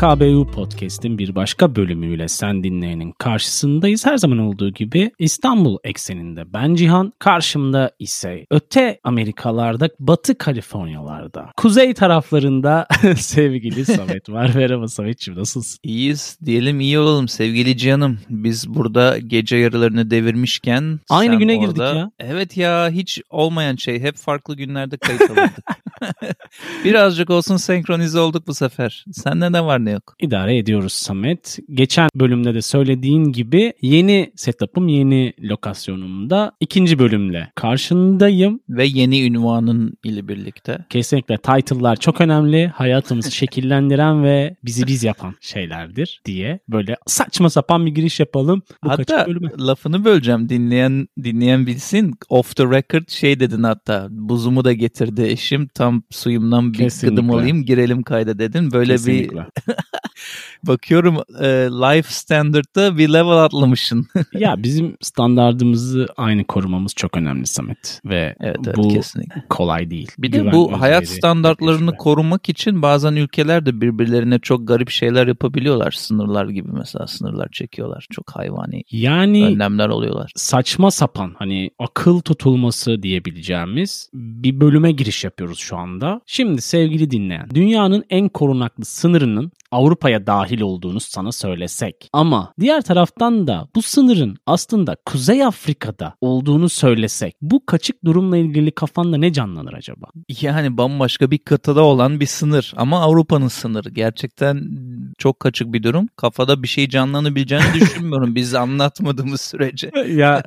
PKBU Podcast'in bir başka bölümüyle sen dinleyenin karşısındayız. Her zaman olduğu gibi İstanbul ekseninde ben Cihan, karşımda ise öte Amerikalarda, Batı Kaliforniyalarda, kuzey taraflarında sevgili Samet var. Merhaba Samet'ciğim nasılsın? İyiyiz diyelim iyi olalım sevgili Cihan'ım. Biz burada gece yarılarını devirmişken Aynı güne orada... girdik ya. Evet ya hiç olmayan şey hep farklı günlerde kayıt alındık. Birazcık olsun senkronize olduk bu sefer. Sende ne var ne yok? İdare ediyoruz Samet. Geçen bölümde de söylediğin gibi yeni setup'ım, yeni lokasyonumda ikinci bölümle karşındayım. Ve yeni ünvanın ile birlikte. Kesinlikle title'lar çok önemli. Hayatımızı şekillendiren ve bizi biz yapan şeylerdir diye böyle saçma sapan bir giriş yapalım. Bu hatta lafını böleceğim dinleyen dinleyen bilsin. Off the record şey dedin hatta. Buzumu da getirdi eşim. Tam suyumdan bir Kesinlikle. gıdım alayım girelim kayda dedin. Böyle Kesinlikle. bir bakıyorum e, life standard'da bir level atlamışsın. ya bizim standartımızı aynı korumamız çok önemli Samet. Ve evet, evet bu kesinlikle. kolay değil. Bir de bu hayat standartlarını korumak için bazen ülkeler de birbirlerine çok garip şeyler yapabiliyorlar. Sınırlar gibi mesela sınırlar çekiyorlar. Çok hayvani yani önlemler oluyorlar. saçma sapan hani akıl tutulması diyebileceğimiz bir bölüme giriş yapıyoruz şu anda. Şimdi sevgili dinleyen dünyanın en korunaklı sınırının Avrupa'ya dahil olduğunu sana söylesek ama diğer taraftan da bu sınırın aslında Kuzey Afrika'da olduğunu söylesek bu kaçık durumla ilgili kafanda ne canlanır acaba? Yani bambaşka bir kıtada olan bir sınır ama Avrupa'nın sınırı. Gerçekten çok kaçık bir durum. Kafada bir şey canlanabileceğini düşünmüyorum biz anlatmadığımız sürece. ya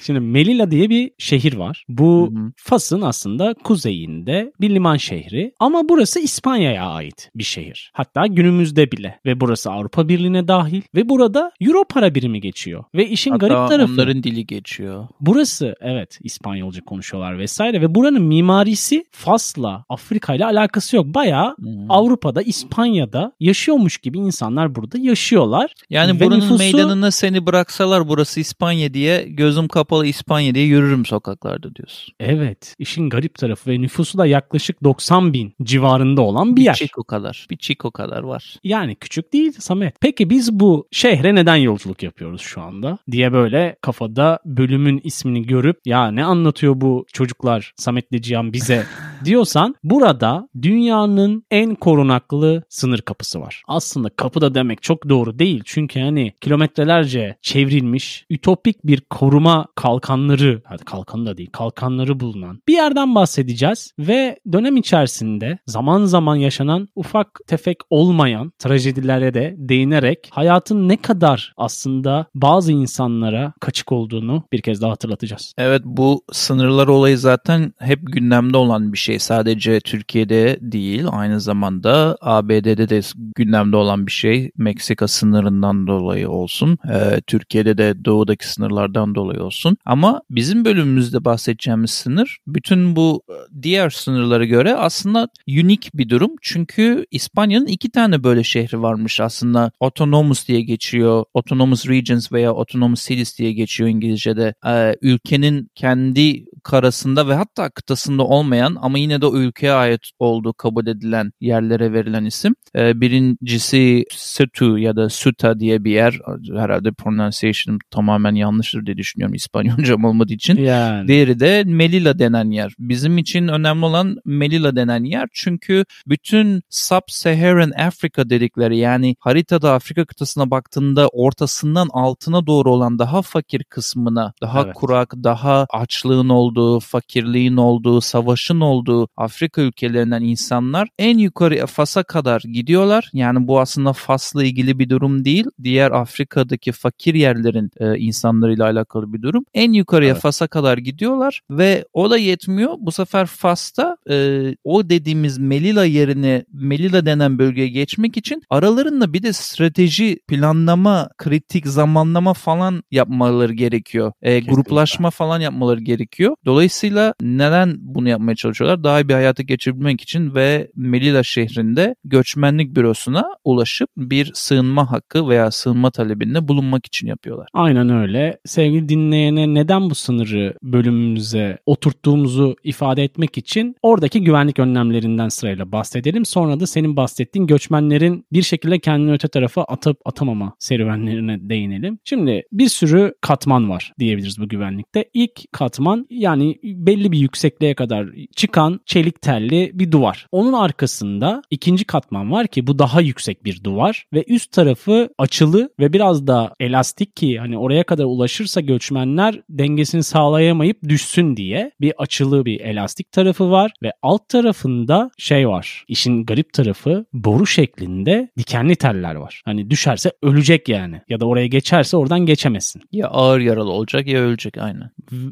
şimdi Melilla diye bir şehir var. Bu. Fas'ın aslında kuzeyinde bir liman şehri ama burası İspanya'ya ait bir şehir. Hatta günümüzde bile ve burası Avrupa Birliği'ne dahil ve burada Euro para birimi geçiyor. Ve işin Hatta garip tarafı onların dili geçiyor. burası evet İspanyolca konuşuyorlar vesaire ve buranın mimarisi Fas'la Afrika ile alakası yok. Bayağı Hı. Avrupa'da, İspanya'da yaşıyormuş gibi insanlar burada yaşıyorlar. Yani Ve buranın nüfusu- meydanına seni bıraksalar burası İspanya diye gözüm kapalı İspanya diye yürürüm sokaklarda diyorsun. Evet. işin garip tarafı ve nüfusu da yaklaşık 90 bin civarında olan bir yer. çik o kadar. Bir çik o kadar var. Yani küçük değil Samet. Peki biz bu şehre neden yolculuk yapıyoruz şu anda? Diye böyle kafada bölümün ismini görüp ya ne anlatıyor bu çocuklar Samet'le Cihan bize diyorsan burada dünyanın en korunaklı sınır kapısı var. Aslında kapı da demek çok doğru değil. Çünkü hani kilometrelerce çevrilmiş ütopik bir koruma kalkanları, hadi kalkanı da değil kalkanları bulunan bir yerden bahsedeceğiz ve dönem içerisinde zaman zaman yaşanan ufak tefek olmayan trajedilere de değinerek hayatın ne kadar aslında bazı insanlara kaçık olduğunu bir kez daha hatırlatacağız. Evet bu sınırlar olayı zaten hep gündemde olan bir şey. Sadece Türkiye'de değil aynı zamanda ABD'de de gündemde olan bir şey. Meksika sınırından dolayı olsun. Ee, Türkiye'de de doğudaki sınırlardan dolayı olsun. Ama bizim bölümümüzde bahsedeceğimiz sınır bütün bu e, diğer sınırlara göre aslında unik bir durum. Çünkü İspanya'nın iki tane böyle şehri varmış aslında. Autonomous diye geçiyor. Autonomous Regions veya Autonomous Cities diye geçiyor İngilizce'de. Ee, ülkenin kendi karasında ve hatta kıtasında olmayan ama yine de o ülkeye ait olduğu kabul edilen yerlere verilen isim. Ee, birincisi Sutu ya da Suta diye bir yer. Herhalde pronunciation tamamen yanlıştır diye düşünüyorum İspanyolcam olmadığı için. Yani Diğeri de Melilla denen yer. Bizim için önemli olan Melilla denen yer çünkü bütün Sub-Saharan Afrika dedikleri yani haritada Afrika kıtasına baktığında ortasından altına doğru olan daha fakir kısmına, daha Evet. kurak, daha açlığın olduğu, fakirliğin olduğu, savaşın olduğu Afrika ülkelerinden insanlar en yukarı Fas'a kadar gidiyorlar. Yani bu aslında Fas'la ilgili bir durum değil. Diğer Afrika'daki fakir yerlerin e, insanlarıyla alakalı bir durum. En yukarıya Evet. Fas'a kadar gidiyorlar ve o da yetmiyor. Bu sefer Fas'ta e, o dediğimiz Melilla yerine Melilla denen bölgeye geçmek için aralarında bir de strateji, planlama, kritik zamanlama falan yapmaları gerekiyor. E, gruplaşma falan yapmaları gerekiyor. Dolayısıyla neden bunu yapmaya çalışıyorlar? Daha iyi bir hayatı geçirebilmek için ve Melilla şehrinde göçmenlik bürosuna ulaşıp bir sığınma hakkı veya sığınma talebinde bulunmak için yapıyorlar. Aynen öyle. Sevgili dinleyene neden bu sınırı bölümümüze oturttuğumuzu ifade etmek için oradaki güvenlik önlemlerinden sırayla bahsedelim. Sonra da senin bahsettiğin göçmenlerin bir şekilde kendini öte tarafa atıp atamama serüvenlerine değinelim. Şimdi bir sürü katman var diyebiliriz bu güvenlikte. İlk katman yani belli bir yüksekliğe kadar çıkan çelik telli bir duvar. Onun arkasında ikinci katman var ki bu daha yüksek bir duvar ve üst tarafı açılı ve biraz da elastik ki hani oraya kadar ulaşırsa göçmenler dengesini sağlayamayıp düşsün diye bir açılı bir elastik tarafı var ve alt tarafında şey var. İşin garip tarafı boru şeklinde dikenli teller var. Hani düşerse ölecek yani ya da oraya geçerse oradan geçemesin. Ya ağır yaralı olacak ya ölecek aynen.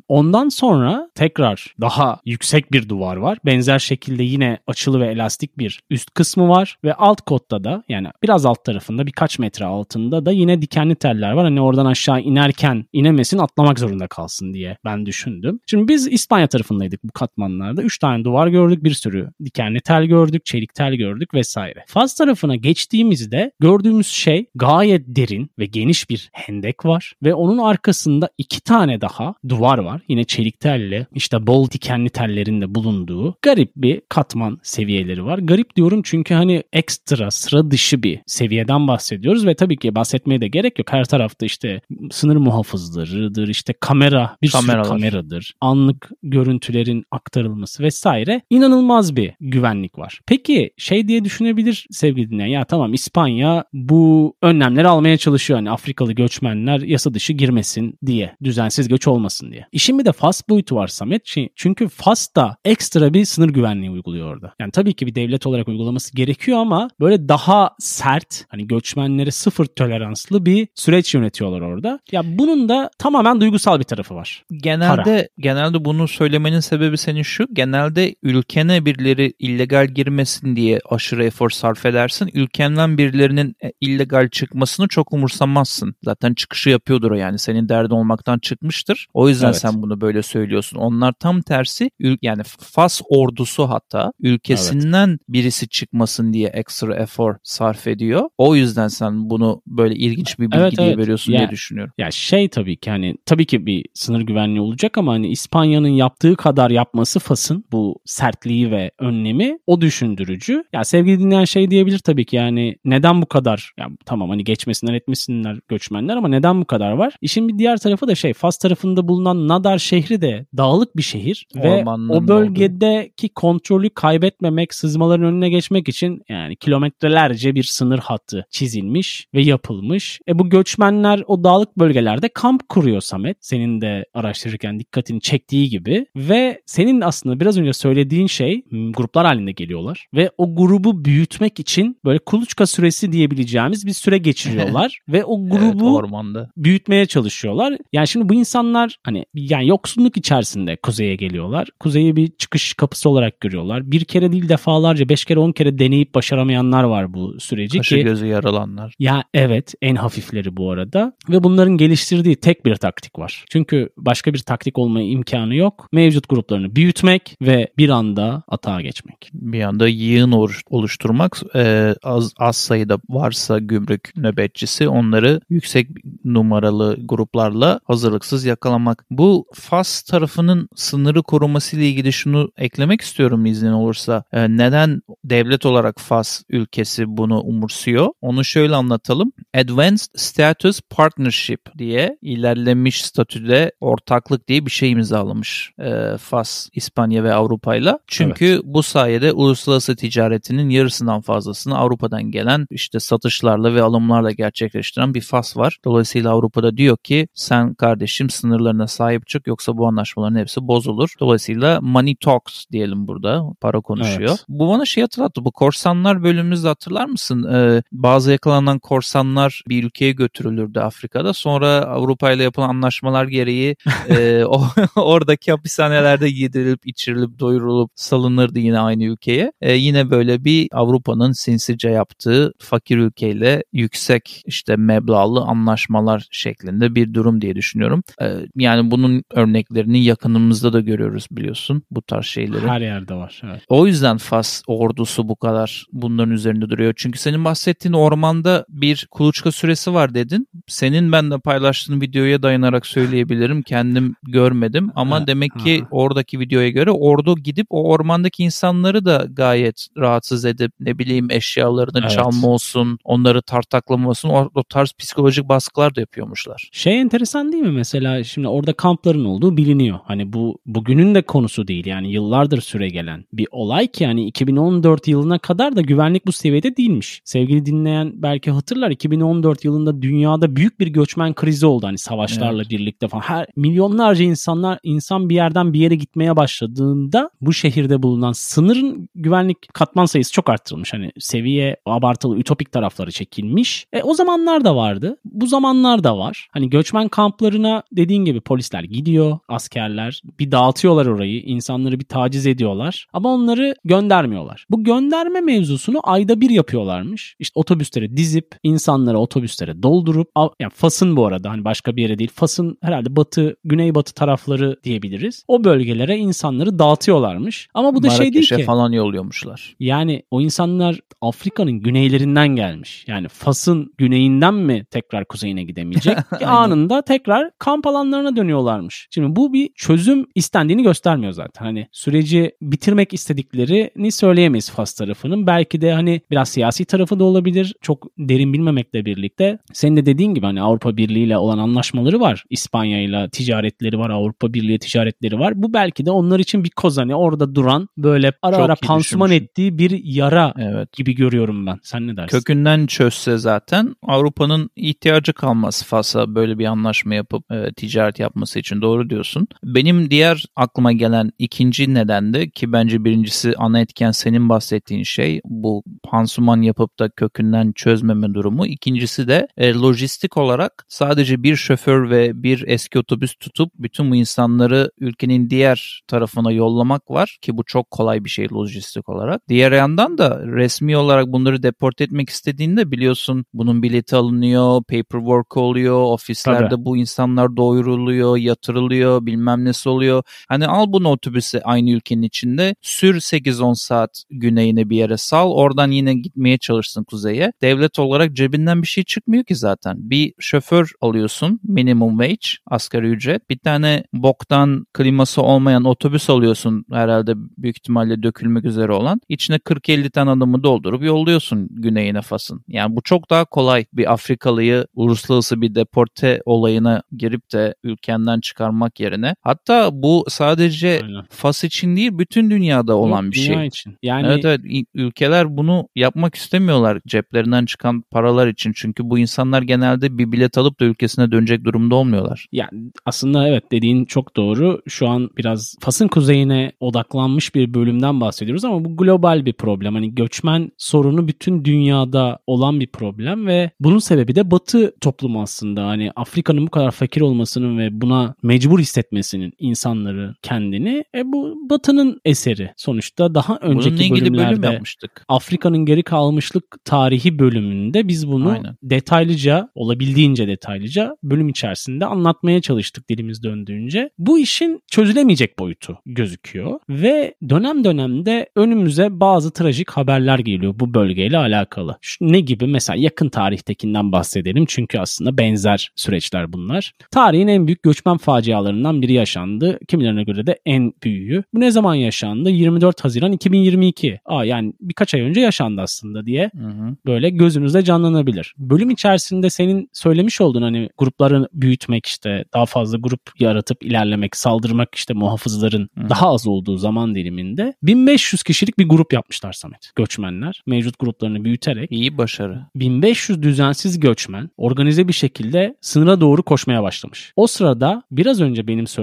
Ondan sonra tekrar daha yüksek bir duvar var. Benzer şekilde yine açılı ve elastik bir üst kısmı var ve alt kotta da yani biraz alt tarafında birkaç metre altında da yine dikenli teller var. Hani oradan aşağı inerken inemesin atlamak zorunda kalsın diye ben düşündüm. Şimdi biz İspanya tarafındaydık bu katmanlarda. Üç tane duvar gördük, bir sürü dikenli tel gördük, çelik tel gördük vesaire. Faz tarafına geçtiğimizde gördüğümüz şey gayet derin ve geniş bir hendek var ve onun arkasında iki tane daha duvar var. Yine çelik telli işte bol dikenli tellerin de bulunduğu garip bir katman seviyeleri var. Garip diyorum çünkü hani ekstra sıra dışı bir seviyeden bahsediyoruz ve tabii ki bahsetmeye de gerek yok. Her tarafta işte sınır muhafızlarıdır, işte kamera, bir Kameralar. sürü kameradır. Anlık görüntülerin aktarılması vesaire. İnanılmaz bir güvenlik var. Peki şey diye düşünebilir sevgili dinleyen ya tamam İspanya bu önlemleri almaya çalışıyor. Hani Afrikalı göçmenler yasa dışı girmesin diye. Düzensiz göç olmasın diye. İşin bir de Fas boyutu var Samet. Çünkü Fas da ekstra bir sınır güvenliği uyguluyor orada. Yani tabii ki bir devlet olarak uygulaması gerekiyor ama böyle daha sert hani göçmenlere sıfır toleranslı bir süreç yönetiyorlar orada. Ya bunun da tamamen duygusal bir tarafı var. Genelde Para. genelde bunu söylemenin sebebi senin şu. Genelde ülkene birileri illegal girmesin diye aşırı efor sarf edersin. Ülkenden birilerinin e, illegal çıkmasını çok umursamazsın. Zaten çıkışı yapıyordur o yani. Senin derdin olmaktan çıkmıştır. O yüzden evet. sen bunu böyle söylüyorsun. Onlar tam tersi yani Fas ordusu hatta ülkesinden evet. birisi çıkmasın diye ekstra efor sarf ediyor. O yüzden sen bunu böyle ilginç bir bilgi evet, diye evet. veriyorsun ya, diye düşünüyorum. Ya şey tabii ki hani tabii ki bir sınır güvenliği olacak ama hani İspanya'nın yaptığı kadar yapması Fas'ın bu sertliği ve önlemi o düşündürücü. Ya sevgili dinleyen şey diyebilir tabii ki yani neden bu kadar ya tamam hani geçmesinler etmesinler göçmenler ama neden bu kadar var? İşin bir diğer tarafı da şey Fas tarafında bulunan Nadar şehri de dağlık bir şehir Ormanların ve o bölgedeki oldu. kontrolü kaybetmemek, sızmaların önüne geçmek için yani kilometrelerce bir sınır hattı çizilmiş ve yapılmış. E bu göçmenler o dağlık bölgelerde kamp kuruyor Samet. Senin de araştırırken dikkatini çektiği gibi ve senin aslında biraz önce söylediğin şey gruplar halinde geliyorlar ve o grubu büyütmek için böyle kuluçka süresi diyebileceğimiz bir süre geçiriyorlar ve o grubu evet, ormanda. büyütmeye çalışıyorlar. Yani şimdi bu insanlar hani yani yoksulluk içerisinde kuzeye geliyorlar. Kuzeyi bir çıkış kapısı olarak görüyorlar. Bir kere değil defalarca beş kere on kere deneyip başaramayanlar var bu süreci Kaşı ki. gözü yaralanlar. Ya evet en hafifleri bu arada ve bunların geliştirdiği tek bir taktik var. Çünkü başka bir taktik olma imkanı yok. Mevcut gruplarını büyütmek ve bir anda atağa geçmek. Bir anda yığın oluşturmak e, az, az sayıda varsa gümrük nöbetçisi onları yüksek numaralı gruplarla hazırlıksız yakalamak. Bu Fas tarafının sınırı koruması ile ilgili şunu eklemek istiyorum iznin olursa. E, neden devlet olarak Fas ülkesi bunu umursuyor? Onu şöyle anlatalım. Advanced Status Partnership diye ilerlemiş statüde ortaklık diye bir şey imzalamış e, Fas, İspanya ve Avrupa ile. Çünkü evet. bu sayede uluslararası ticaretinin yarısından fazlasını Avrupa'dan gelen işte satışlarla ve alımlarla gerçekleştiren bir Fas var. Dolayısıyla Avrupa'da diyor ki sen kardeşim sınırlarına sahip çık yoksa bu anlaşmaların hepsi bozulur. Dolayısıyla money talks diyelim burada. Para konuşuyor. Evet. Bu bana şey hatırlattı. Bu korsanlar bölümümüzde hatırlar mısın? Ee, bazı yakalanan korsanlar bir ülkeye götürülürdü Afrika'da. Sonra Avrupa ile yapılan anlaşmalar gereği e, o, oradaki hapishanelerde yedirilip içirilip doyurulup salınırdı yine aynı ülkeye. E, yine böyle bir Avrupa'nın sinsice yaptığı fakir ülkeyle yüksek işte meblağlı anlaşmalar şeklinde bir durum diye düşünüyorum. E, yani bunun örneklerini yakınımızda da görüyoruz biliyorsun bu tarz şeyleri. Her yerde var. Evet. O yüzden Fas ordusu bu kadar bunların üzerinde duruyor. Çünkü senin bahsettiğin ormanda bir kuluçka süresi var dedin. Senin benimle paylaştığın videoya dayanarak söyleyebilirim. Kendim görmedim ama demek ki oradaki videoya göre ordu gidip o ormandaki insanları da gayet rahatsız edip ne bileyim eşyalarını Evet. çalma olsun, onları tartaklama olsun o, o tarz psikolojik baskılar da yapıyormuşlar. Şey enteresan değil mi mesela şimdi orada kampların olduğu biliniyor. Hani bu bugünün de konusu değil yani yıllardır süre gelen bir olay ki yani 2014 yılına kadar da güvenlik bu seviyede değilmiş. Sevgili dinleyen belki hatırlar 2014 yılında dünyada büyük bir göçmen krizi oldu hani savaşlarla birlikte falan. Her milyonlarca insanlar insan bir yerden bir yere gitmeye başladığında bu şehirde bulunan sınırın güvenlik katman sayısı çok arttırılmış. Hani seviye abartılı ütopik tarafları çekilmiş. E, o zamanlar da vardı. Bu zamanlar da var. Hani göçmen kamplarına dediğin gibi polisler gidiyor, askerler bir dağıtıyorlar orayı, insanları bir taciz ediyorlar ama onları göndermiyorlar. Bu gönderme mevzusunu ayda bir yapıyorlarmış. İşte otobüslere dizip insanları otobüslere doldurup yani Fas'ın bu arada hani başka bir yere değil Fas'ın herhalde batı güneybatı tarafları diyebiliriz. O bölgelere insanları dağıtıyorlarmış. Ama bu da şey değil ki. falan yolluyormuşlar. Yani o insanlar Afrika'nın güneylerinden gelmiş. Yani Fas'ın güneyinden mi tekrar kuzeyine gidemeyecek? Anında tekrar kamp alanlarına dönüyorlarmış. Şimdi bu bir çözüm istendiğini göstermiyor zaten. Hani süreci bitirmek istediklerini söyleyemeyiz Fas tarafının. Belki de hani biraz siyasi tarafı da olabilir. Çok derin bilmemekle birlikte. Senin de dediğin gibi hani Avrupa Birliği ile olan anlaşmaları var. İspanya ile ticaretleri var. Avrupa Birliği ticaretleri var. Bu belki de onlar için bir koz hani orada duran böyle ara Çok ara pansuman düşünmüşsün. ettiği bir yara Evet. gibi görüyorum ben. Sen ne dersin? Kökünden çözse zaten Avrupa'nın ihtiyacı kalmaz Fas'a böyle bir anlaşma yapıp e, ticaret yapması için doğru diyorsun. Benim diğer aklıma gelen ikinci neden de ki bence birincisi ana etken senin bahsettiğin şey bu pansuman yapıp da kökünden çözmeme durumu. İkincisi de e, lojistik olarak sadece bir şoför ve bir eski otobüs tutup bütün bu insanları ülkenin diğer tarafına yollamak var ki bu çok kolay bir şey lojistik olarak. Diğer yandan da resmi olarak bunları deport etmek istediğinde biliyorsun bunun bileti alınıyor, paperwork oluyor, ofislerde Tabii. bu insanlar doyuruluyor, yatırılıyor, bilmem nesi oluyor. Hani al bunu otobüse aynı ülkenin içinde sür 8-10 saat güneyine bir yere sal oradan yine gitmeye çalışsın kuzeye. Devlet olarak cebinden bir şey çıkmıyor ki zaten. Bir şoför alıyorsun minimum wage asgari ücret. Bir tane boktan kliması olmayan otobüs alıyorsun herhalde büyük ihtimalle dökülmek üzere olan. İçine 40-50 tane adamı doldurup yolluyorsun güneyine Fas'ın. Yani bu çok daha kolay bir Afrikalıyı uluslararası bir deporte olayına girip de ülkenden çıkarmak yerine. Hatta bu sadece Aynen. Fas için değil bütün dünyada olan Yok, bir dünya şey. için. Yani Evet evet ülkeler bunu yapmak istemiyorlar ceplerinden çıkan paralar için. Çünkü bu insanlar genelde bir bilet alıp da ülkesine dönecek durumda olmuyorlar. Yani aslında evet dediğin çok doğru. Şu an biraz Fas'ın kuzeyine odaklanmış bir bölümden bahsediyoruz ama bu global bir problem. Hani göçmen sorunu bütün dünyada olan bir problem ve bunun sebebi de Batı toplumu aslında. Hani Afrika'nın bu kadar fakir olmasının ve buna mecbur hissetmesinin insanları kendini e bu Batı'nın eseri. Sonuçta daha önceki ilgili bölüm bölümlerde yapmıştık. Afrika'nın geri kalmışlık tarihi bölümünde biz bunu Aynen. detaylıca, olabildiğince detaylıca bölüm içerisinde anlatmaya çalıştık dilimiz döndüğünce. Bu işin çözülemeyecek boyutu gözüküyor ve dönem dönemde önümüze bazı trajik haberler geliyor bu bölgeyle alakalı. Ne gibi? Mesela yakın tarihtekinden bahsedelim çünkü aslında benzer süreçler bunlar. Tarihin en büyük göçmen facialarından biri yaşandı. Kimilerine göre de en büyüğü. Bu ne zaman yaşandı? 24 Haziran 2022. Aa yani birkaç ay önce yaşandı aslında diye Hı hı. böyle gözünüzde canlanabilir. Bölüm içerisinde senin söylemiş olduğun hani grupları büyütmek işte daha fazla grup yaratıp ilerlemek, saldırmak işte muhafızların Hı. daha az olduğu zaman diliminde 1500 kişilik bir grup yapmışlar Samet. Göçmenler mevcut gruplarını büyüterek İyi başarı. 1500 düzensiz göçmen organize bir şekilde sınıra doğru koşmaya başlamış. O sırada biraz önce benim söylediğim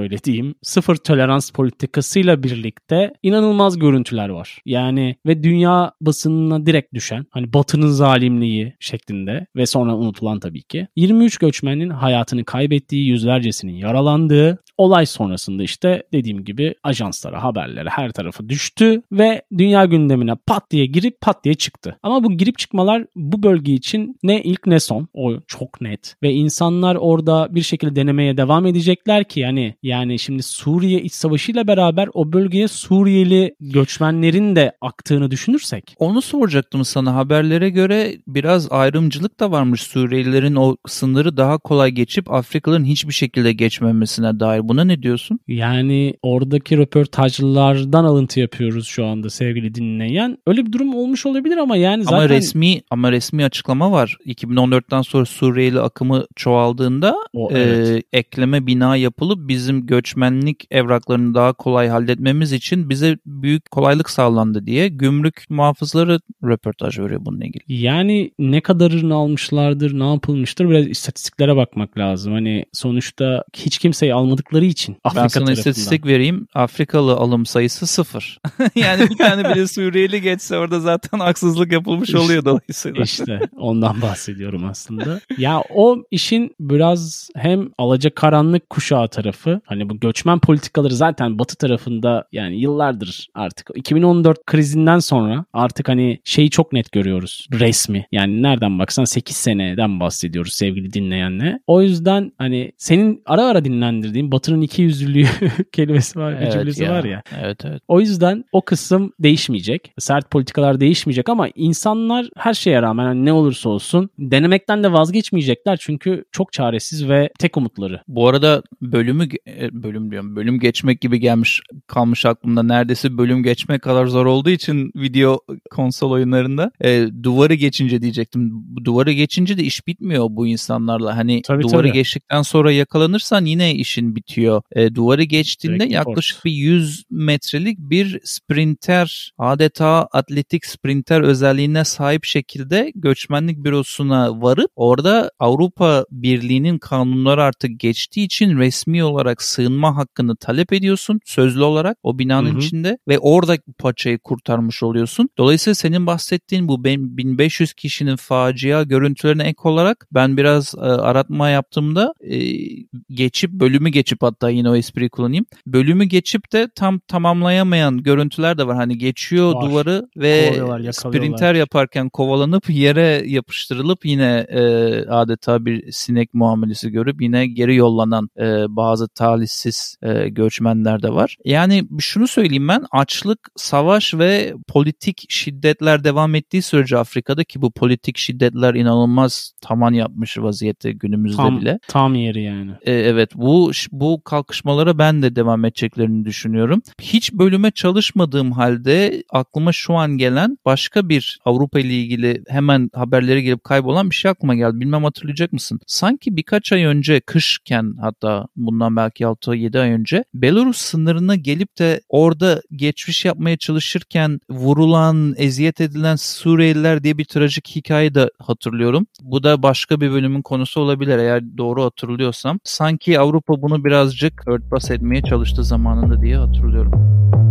sıfır tolerans politikasıyla birlikte inanılmaz görüntüler var. Yani ve dünya basınına direkt düşen hani batının zalimliği şeklinde ve sonra unutulan tabii ki 23 göçmenin hayatını kaybettiği yüzlercesinin yaralandığı olay sonrasında işte dediğim gibi ajanslara haberlere her tarafa düştü ve dünya gündemine pat diye girip pat diye çıktı. Ama bu girip çıkmalar bu bölge için ne ilk ne son. O çok net. Ve insanlar orada bir şekilde denemeye devam edecekler ki yani Yani şimdi Suriye iç savaşıyla beraber o bölgeye Suriyeli göçmenlerin de aktığını düşünürsek. Onu soracaktım sana. Haberlere göre biraz ayrımcılık da varmış Suriyelilerin o sınırı daha kolay geçip Afrikalıların hiçbir şekilde geçmemesine dair. Buna ne diyorsun? Yani oradaki röportajlardan alıntı yapıyoruz şu anda sevgili dinleyen. Öyle bir durum olmuş olabilir ama yani zaten... Ama resmi ama resmi açıklama var. 2014'ten sonra Suriyeli akımı çoğaldığında O, evet. e, ekleme bina yapılıp bizim göçmenlik evraklarını daha kolay halletmemiz için bize büyük kolaylık sağlandı diye gümrük muhafızları röportaj veriyor bununla ilgili. Yani ne kadarını almışlardır, ne yapılmıştır biraz istatistiklere bakmak lazım. Hani sonuçta hiç kimseyi almadıkları için Afrika ben sana tarafından. istatistik vereyim. Afrikalı alım sayısı sıfır. yani bir tane bile Suriyeli geçse orada zaten haksızlık yapılmış İşte- oluyor dolayısıyla. İşte ondan bahsediyorum aslında. Ya o işin biraz hem alacakaranlık kuşağı tarafı hani bu göçmen politikaları zaten batı tarafında yani yıllardır artık 2014 krizinden sonra artık hani şeyi çok net görüyoruz resmi. Yani nereden baksan 8 seneden bahsediyoruz sevgili dinleyenle. O yüzden hani senin ara ara dinlendirdiğin batının iki yüzlülüğü kelimesi var, Evet cümlesi ya. var ya. Evet evet. O yüzden o kısım değişmeyecek. Sert politikalar değişmeyecek ama insanlar her şeye rağmen hani ne olursa olsun denemekten de vazgeçmeyecekler. Çünkü çok çaresiz ve tek umutları. Bu arada bölümü bölüm diyorum. Bölüm geçmek gibi gelmiş kalmış aklımda. Neredeyse bölüm geçmek kadar zor olduğu için video konsol oyunlarında e, duvarı geçince diyecektim. Duvarı geçince de iş bitmiyor bu insanlarla. Hani Tabii, duvarı tabii. geçtikten sonra yakalanırsan yine işin bitiyor. E, duvarı geçtiğinde Direkt yaklaşık bir 100 metrelik bir sprinter adeta atletik sprinter özelliğine sahip şekilde göçmenlik bürosuna varıp orada Avrupa Birliği'nin kanunları artık geçtiği için resmi olarak sığınma hakkını talep ediyorsun sözlü olarak o binanın Hı hı. içinde ve orada paçayı kurtarmış oluyorsun. Dolayısıyla senin bahsettiğin bu ben- 1500 kişinin facia görüntülerine ek olarak ben biraz e, aratma yaptığımda e, geçip bölümü geçip hatta yine o espriyi kullanayım. Bölümü geçip de tam tamamlayamayan görüntüler de var. Hani geçiyor Var. duvarı ve sprinter yaparken kovalanıp yere yapıştırılıp yine e, adeta bir sinek muamelesi görüp yine geri yollanan e, bazı talihsiz e, göçmenler de var. Yani şunu söyleyeyim ben açlık, savaş ve politik şiddetler devam ettiği sürece Afrika'da ki bu politik şiddetler inanılmaz taman yapmış vaziyette günümüzde Tam, bile. tam yeri yani. E, evet bu bu kalkışmalara ben de devam edeceklerini düşünüyorum. Hiç bölüme çalışmadığım halde aklıma şu an gelen başka bir Avrupa ile ilgili hemen haberlere gelip kaybolan bir şey aklıma geldi. Bilmem hatırlayacak mısın? Sanki birkaç ay önce kışken hatta bundan belki 6-7 ay önce Belarus sınırına gelip de orada geçmiş yapmaya çalışırken vurulan, eziyet edilen Suriyeliler diye bir trajik hikaye de hatırlıyorum. Bu da başka bir bölümün konusu olabilir eğer doğru hatırlıyorsam. Sanki Avrupa bunu birazcık örtbas etmeye çalıştı zamanında diye hatırlıyorum.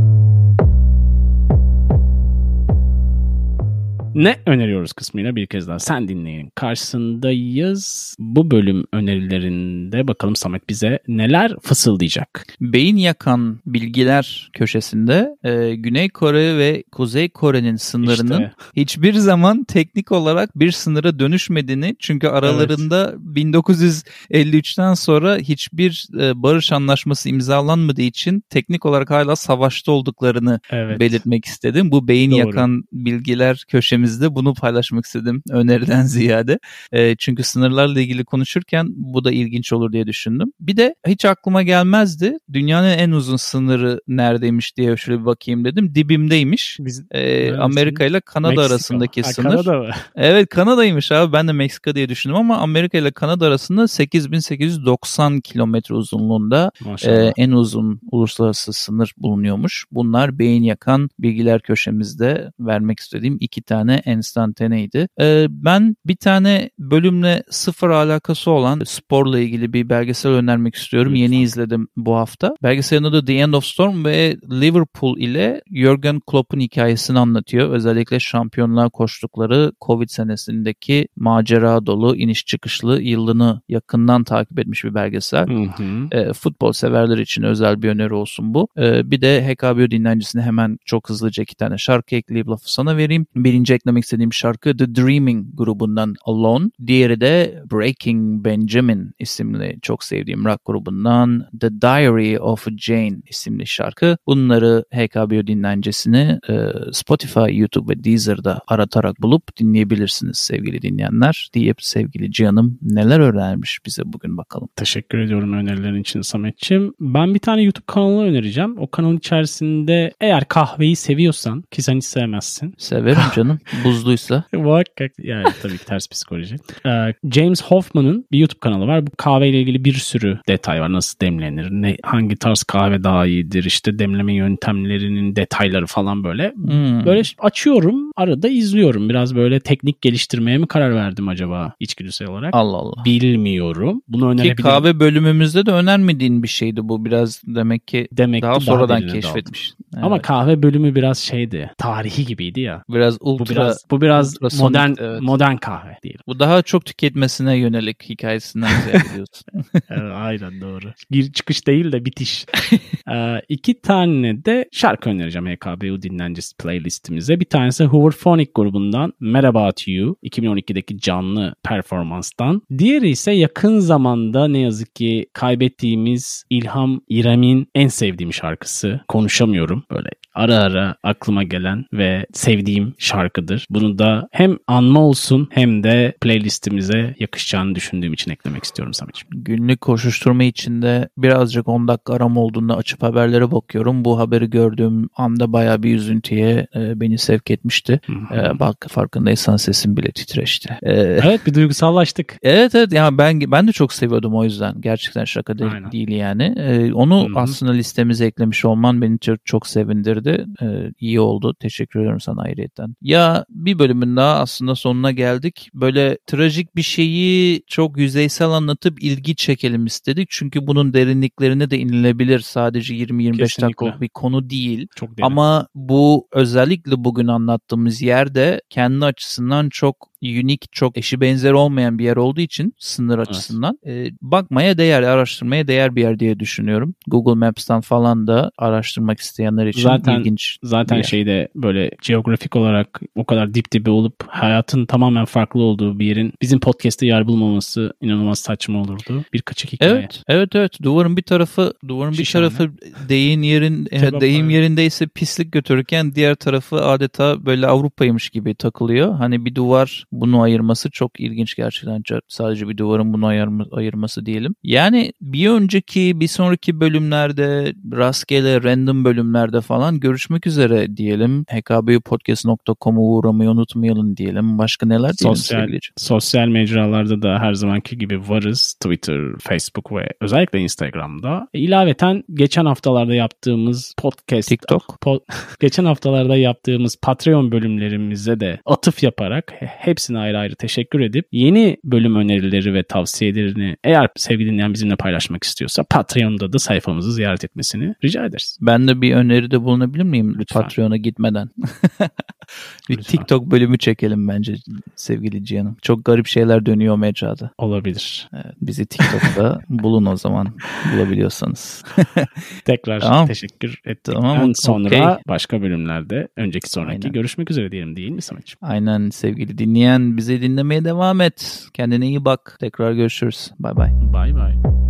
Ne öneriyoruz kısmıyla bir kez daha sen dinleyin. Karşısındayız. Bu bölüm önerilerinde bakalım Samet bize neler fısıldayacak. Beyin yakan bilgiler köşesinde e, Güney Kore ve Kuzey Kore'nin sınırının İşte. hiçbir zaman teknik olarak bir sınıra dönüşmediğini çünkü aralarında 1953'ten sonra hiçbir e, barış anlaşması imzalanmadığı için teknik olarak hala savaşta olduklarını Evet. belirtmek istedim. Bu beyin Doğru. yakan bilgiler köşemizde bunu paylaşmak istedim öneriden ziyade. E, çünkü sınırlarla ilgili konuşurken bu da ilginç olur diye düşündüm. Bir de hiç aklıma gelmezdi. Dünyanın en uzun sınırı neredeymiş diye şöyle bir bakayım dedim. Dibimdeymiş. Biz E? Amerika ile Kanada Meksika. arasındaki Ha, sınır. Kanada mı? Evet Kanada'ymış abi. Ben de Meksika diye düşündüm ama Amerika ile Kanada arasında 8890 kilometre uzunluğunda Maşallah. ee, en uzun uluslararası sınır bulunuyormuş. Bunlar beyin yakan bilgiler köşemizde vermek istediğim iki tane enstantaneydi. Ee, ben bir tane bölümle sıfır alakası olan sporla ilgili bir belgesel önermek istiyorum. Lütfen. Yeni izledim bu hafta. Belgeselin adı The End of Storm ve Liverpool ile Jurgen Klopp'un hikayesini anlatıyor. Özellikle şampiyonluğa koştukları Covid senesindeki macera dolu iniş çıkışlı yılını yakından takip etmiş bir belgesel. Hı hı. E, futbol severler için özel bir öneri olsun bu. E, bir de HKBO dinleyicisine hemen çok hızlıca iki tane şarkı ekleyip lafı sana vereyim. Birinci eklemek istediğim şarkı The Dreaming grubundan Alone. Diğeri de Breaking Benjamin isimli çok sevdiğim rock grubundan The Diary of Jane isimli şarkı. Bunları HKBO dinlencesini e, Spotify, YouTube ve Deezer'da aratarak bulup dinleyebilirsiniz sevgili dinleyenler. Deyip sevgili Cihan'ım neler öğrenmiş bize bugün bakalım. Teşekkür ediyorum önerilerin için Samet'ciğim. Ben bir tane YouTube kanalı önereceğim. O kanalın içerisinde eğer kahveyi seviyorsan ki sen hiç sevmezsin. Severim canım. Buzluysa. Muhakkak yani tabii ki ters psikoloji. Ee, James Hoffman'ın bir YouTube kanalı var. Bu kahveyle ilgili bir sürü detay var. Nasıl demlenir, ne hangi tarz kahve daha iyidir, işte demleme yöntemlerinin detayları falan böyle. Hmm. Böyle açıyorum, arada izliyorum. Biraz böyle teknik geliştirmeye mi karar verdim acaba içgüdüsel olarak? Allah Allah. Bilmiyorum. Bunu Ki önerebilirim. kahve bölümümüzde de önermediğin bir şeydi bu. Biraz demek ki Demek daha ki sonradan keşfetmiş. daldım. Ama kahve bölümü biraz şeydi. Tarihi gibiydi ya. biraz ultra Bu biraz bu biraz ultrasonik, modern evet. modern kahve diyelim. bu daha çok tüketmesine yönelik hikayesinden ziyade diyorsun. Evet, aynen doğru. Bir çıkış değil de bitiş. ee, iki tane de şarkı önereceğim HKBU dinlencesi playlistimize. Bir tanesi Hooverphonic grubundan Merhaba to You 2012'deki canlı performanstan. Diğeri ise yakın zamanda ne yazık ki kaybettiğimiz İlham İrem'in en sevdiğim şarkısı. Konuşamıyorum böyle ara ara aklıma gelen ve sevdiğim şarkıdır. Bunu da hem anma olsun hem de playlistimize yakışacağını düşündüğüm için eklemek istiyorum Samet'ciğim. Günlük koşuşturma içinde birazcık 10 dakika aram olduğunda açıp haberlere bakıyorum. Bu haberi gördüğüm anda bayağı bir üzüntüye e, beni sevk etmişti. E, bak farkındaysan sesim bile titreşti. E, Evet bir duygusallaştık. Evet evet yani ben ben de çok seviyordum o yüzden. Gerçekten şaka değil, Aynen. değil yani. Ee, onu Hı hı. aslında listemize eklemiş olman beni çok, çok sevindirdi. Ee, iyi oldu. Teşekkür ederim sana ayrıyetten. Ya bir bölümün daha aslında sonuna geldik. Böyle trajik bir şeyi çok yüzeysel anlatıp ilgi çekelim istedik. Çünkü bunun derinliklerine de inilebilir. Sadece 20-25 Kesinlikle. dakikalık bir konu değil. Çok derin. Ama bu özellikle bugün anlattığımız yerde kendi açısından çok unik, çok eşi benzeri olmayan bir yer olduğu için sınır açısından e, bakmaya değer, araştırmaya değer bir yer diye düşünüyorum. Google Maps'tan falan da araştırmak isteyenler için Zaten- ilginç. Zaten bir şeyde böyle geografik olarak o kadar dip dibe olup hayatın tamamen farklı olduğu bir yerin bizim podcast'te yer bulmaması inanılmaz saçma olurdu. Bir kaçık hikaye. Evet, evet, evet. Duvarın bir tarafı, duvarın bir Şişhane. tarafı deyim yerin e, deyim yerindeyse pislik götürürken diğer tarafı adeta böyle Avrupa'ymış gibi takılıyor. Hani bir duvar bunu ayırması çok ilginç gerçekten. Sadece bir duvarın bunu ayırma, ayırması diyelim. Yani bir önceki, bir sonraki bölümlerde rastgele random bölümlerde falan görüşmek üzere diyelim. hkbupodcast.com'a uğramayı unutmayalım diyelim. Başka neler diyelim Sosyal, sevgili? sosyal mecralarda da her zamanki gibi varız. Twitter, Facebook ve özellikle Instagram'da. İlaveten geçen haftalarda yaptığımız podcast TikTok. po- geçen haftalarda yaptığımız Patreon bölümlerimize de atıf yaparak he- hepsine ayrı ayrı teşekkür edip yeni bölüm önerileri ve tavsiyelerini eğer sevgili dinleyen bizimle paylaşmak istiyorsa Patreon'da da sayfamızı ziyaret etmesini rica ederiz. Ben de bir öneride bulunabilir miyim Lütfen. Patreon'a gitmeden? bir Lütfen. TikTok bölümü çekelim bence sevgili Cihan'ım. Çok garip şeyler dönüyor mecrada. Olabilir. Evet, bizi TikTok'ta bulun o zaman bulabiliyorsanız. Tekrar Tamam. teşekkür ettikten Tamam, sonra okey. başka bölümlerde önceki sonraki Aynen. görüşmek üzere diyelim değil mi Samet'ciğim? Aynen sevgili dinleyen bizi dinlemeye devam et. Kendine iyi bak. Tekrar görüşürüz. Bay bay. Bay bay.